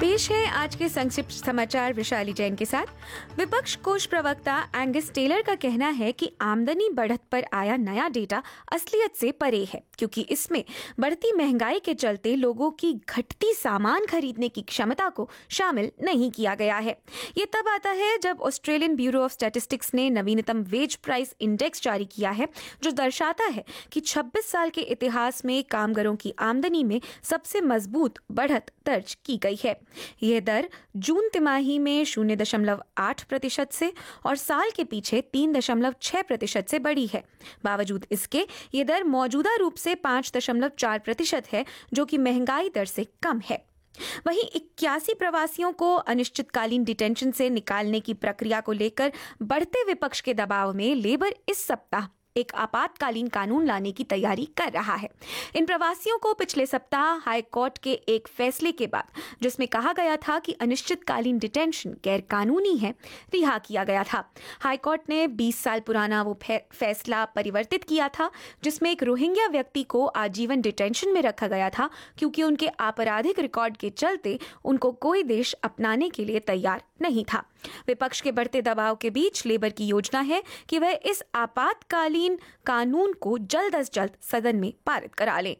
पेश है आज के संक्षिप्त समाचार विशाली जैन के साथ। विपक्ष कोष प्रवक्ता एंगस टेलर का कहना है कि आमदनी बढ़त पर आया नया डेटा असलियत से परे है, क्योंकि इसमें बढ़ती महँगाई के चलते लोगों की घटती सामान खरीदने की क्षमता को शामिल नहीं किया गया है। ये तब आता है जब ऑस्ट्रेलियन ब्यूरो ऑफ़ स्टैटिस्टिक्स ने नवीनतम वेज प्राइस इंडेक्स जारी किया है, जो दर्शाता है कि 26 साल के इतिहास में कामगारों की आमदनी में सबसे मज़बूत बढ़त दर्ज की गई है। यह दर जून तिमाही में शून्य दशमलव आठ प्रतिशत से और साल के पीछे तीन दशमलव छह प्रतिशत से बढ़ी है। बावजूद इसके, ये दर मौजूदा रूप से पाँच दशमलव चार प्रतिशत है, जो कि महँगाई दर से कम है। वहीं इक्यासी प्रवासियों को अनिश्चितकालीन डिटेंशन से निकालने की प्रक्रिया को लेकर बढ़ते विपक्ष के दबाव में लेबर इस सप्ताह एक आपातकालीन कानून लाने की तैयारी कर रहा है। इन प्रवासियों को पिछले सप्ताह हाई कोर्ट के एक फैसले के बाद, जिसमें कहा गया था कि अनिश्चितकालीन डिटेंशन गैर कानूनी है, रिहा किया गया था। हाई कोर्ट ने 20 साल पुराना वो फैसला परिवर्तित किया था, जिसमें एक रोहिंग्या व्यक्ति को आजीवन डिटेंशन में रखा गया था, क्योंकि उनके आपराधिक रिकॉर्ड के चलते उनको कोई देश अपनाने के लिए तैयार नहीं था। विपक्ष के बढ़ते दबाव के बीच लेबर की योजना है कि वह इस आपातकालीन कानून को जल्द अज जल्द सदन में पारित करा ले।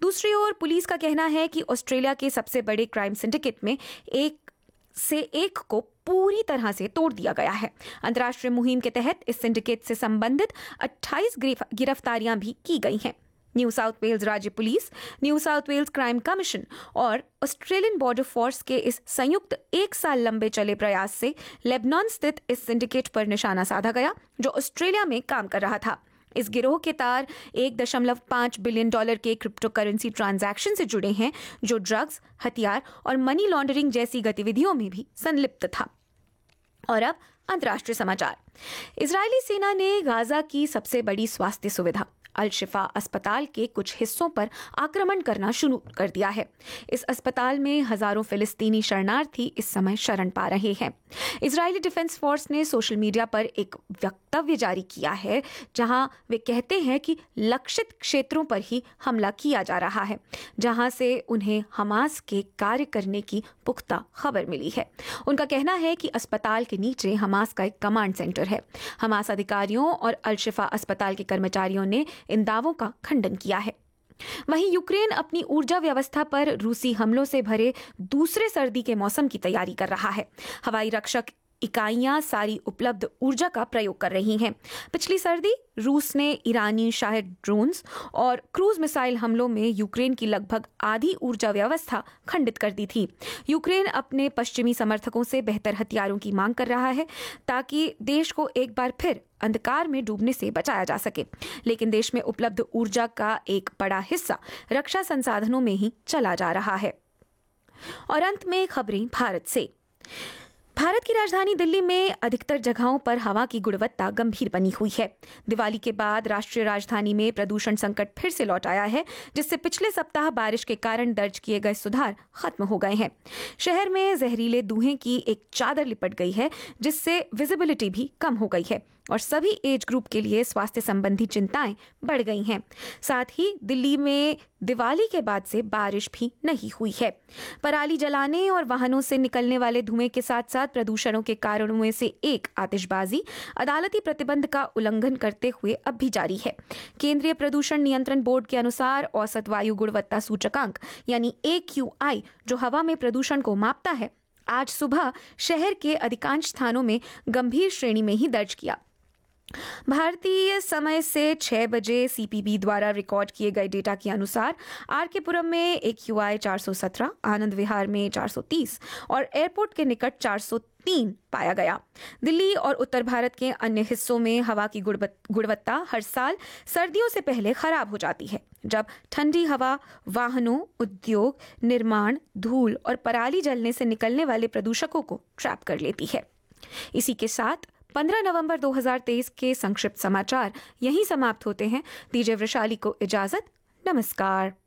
दूसरी ओर पुलिस का कहना है कि ऑस्ट्रेलिया के सबसे बड़े क्राइम सिंडिकेट में एक से एक को पूरी तरह से तोड़ दिया गया है। अंतर्राष्ट्रीय मुहिम के तहत इस सिंडिकेट से संबंधित 28 गिरफ्तारियाँ भी की गई हैं। न्यू साउथ वेल्स राज्य police, New South Wales crime commission और ऑस्ट्रेलियन बॉर्डर फोर्स के इस संयुक्त एक साल लंबे चले प्रयास से लेबनान स्थित इस सिंडिकेट पर निशाना साधा गया, जो ऑस्ट्रेलिया में काम कर रहा था। इस गिरोह के तार एक दशमलव पाँच बिलियन डॉलर के क्रिप्टो करेंसी ट्रांजैक्शन से जुड़े हैं, जो ड्रग्स, हथियार और मनी लॉन्ड्रिंग जैसी गतिविधियों में भी संलिप्त था। और अब अंतर्राष्ट्रीय समाचार। इसराइली सेना ने गाजा की सबसे बड़ी स्वास्थ्य सुविधा अल शिफा अस्पताल के कुछ हिस्सों पर आक्रमण करना शुरू कर दिया है। इस अस्पताल में हज़ारों फिलिस्तीनी शरणार्थी इस समय शरण पा रहे हैं। इसराइली डिफेंस फोर्स ने सोशल मीडिया पर एक वक्तव्य जारी किया है, जहाँ वे कहते हैं कि लक्षित क्षेत्रों पर ही हमला किया जा रहा है, जहाँ से उन्हें हमास के कार्य करने की पुख्ता खबर मिली है। उनका कहना है कि अस्पताल के नीचे हमास का एक कमांड सेंटर है। हमास अधिकारियों और अलशिफा अस्पताल के कर्मचारियों ने इन दावों का खंडन किया है। वहीं यूक्रेन अपनी ऊर्जा व्यवस्था पर रूसी हमलों से भरे दूसरे सर्दी के मौसम की तैयारी कर रहा है। हवाई रक्षक इकाइयाँ सारी उपलब्ध ऊर्जा का प्रयोग कर रही हैं। पिछली सर्दी, रूस ने ईरानी शाहिद ड्रोन्स और क्रूज मिसाइल हमलों में यूक्रेन की लगभग आधी ऊर्जा व्यवस्था खंडित कर दी थी। यूक्रेन अपने पश्चिमी समर्थकों से बेहतर हथियारों की मांग कर रहा है ताकि देश को एक बार फिर अंधकार में डूबने से बचाया जा सके। लेकिन देश में उपलब्ध ऊर्जा का एक बड़ा हिस्सा रक्षा संसाधनों में ही चला जा रहा है। और अंत में खबरें भारत से। भारत की राजधानी दिल्ली में अधिकतर जगहों पर हवा की गुणवत्ता गंभीर बनी हुई है। दिवाली के बाद राष्ट्रीय राजधानी में प्रदूषण संकट फिर से लौट आया है, जिससे पिछले सप्ताह बारिश के कारण दर्ज किए गए सुधार खत्म हो गए हैं। शहर में जहरीले धुएँ की एक चादर लिपट गई है, जिससे विजिबिलिटी भी कम हो गई है। और सभी एज ग्रुप के लिए स्वास्थ्य संबंधी चिंताएँ बढ़ गई हैं। साथ ही दिल्ली में दिवाली के बाद से बारिश भी नहीं हुई है। पराली जलाने और वाहनों से निकलने वाले धुएँ के साथ साथ प्रदूषणों के कारणों में से एक आतिशबाजी अदालती प्रतिबंध का उल्लंघन करते हुए अब भी जारी है। केंद्रीय प्रदूषण नियंत्रण बोर्ड के अनुसार औसत वायु गुणवत्ता सूचकांक यानी ए जो हवा में प्रदूषण को मापता है, आज सुबह शहर के अधिकांश स्थानों में गंभीर श्रेणी में ही दर्ज किया। भारतीय समय से 6 बजे सीपीबी द्वारा रिकॉर्ड किए गए डेटा के अनुसार आर के पुरम में एक यू आई चार आनंद विहार में 430 और एयरपोर्ट के निकट 403 पाया गया। दिल्ली और उत्तर भारत के अन्य हिस्सों में हवा की गुणवत्ता हर साल सर्दियों से पहले खराब हो जाती है, जब ठंडी हवा, वाहनों, उद्योग, निर्माण, धूल और पराली जलने से निकलने वाले प्रदूषकों को ट्रैप कर लेती है। इसी के साथ 15 नवंबर 2023 के संक्षिप्त समाचार यहीं समाप्त होते हैं। दीजिए वैशाली को इजाज़त, नमस्कार।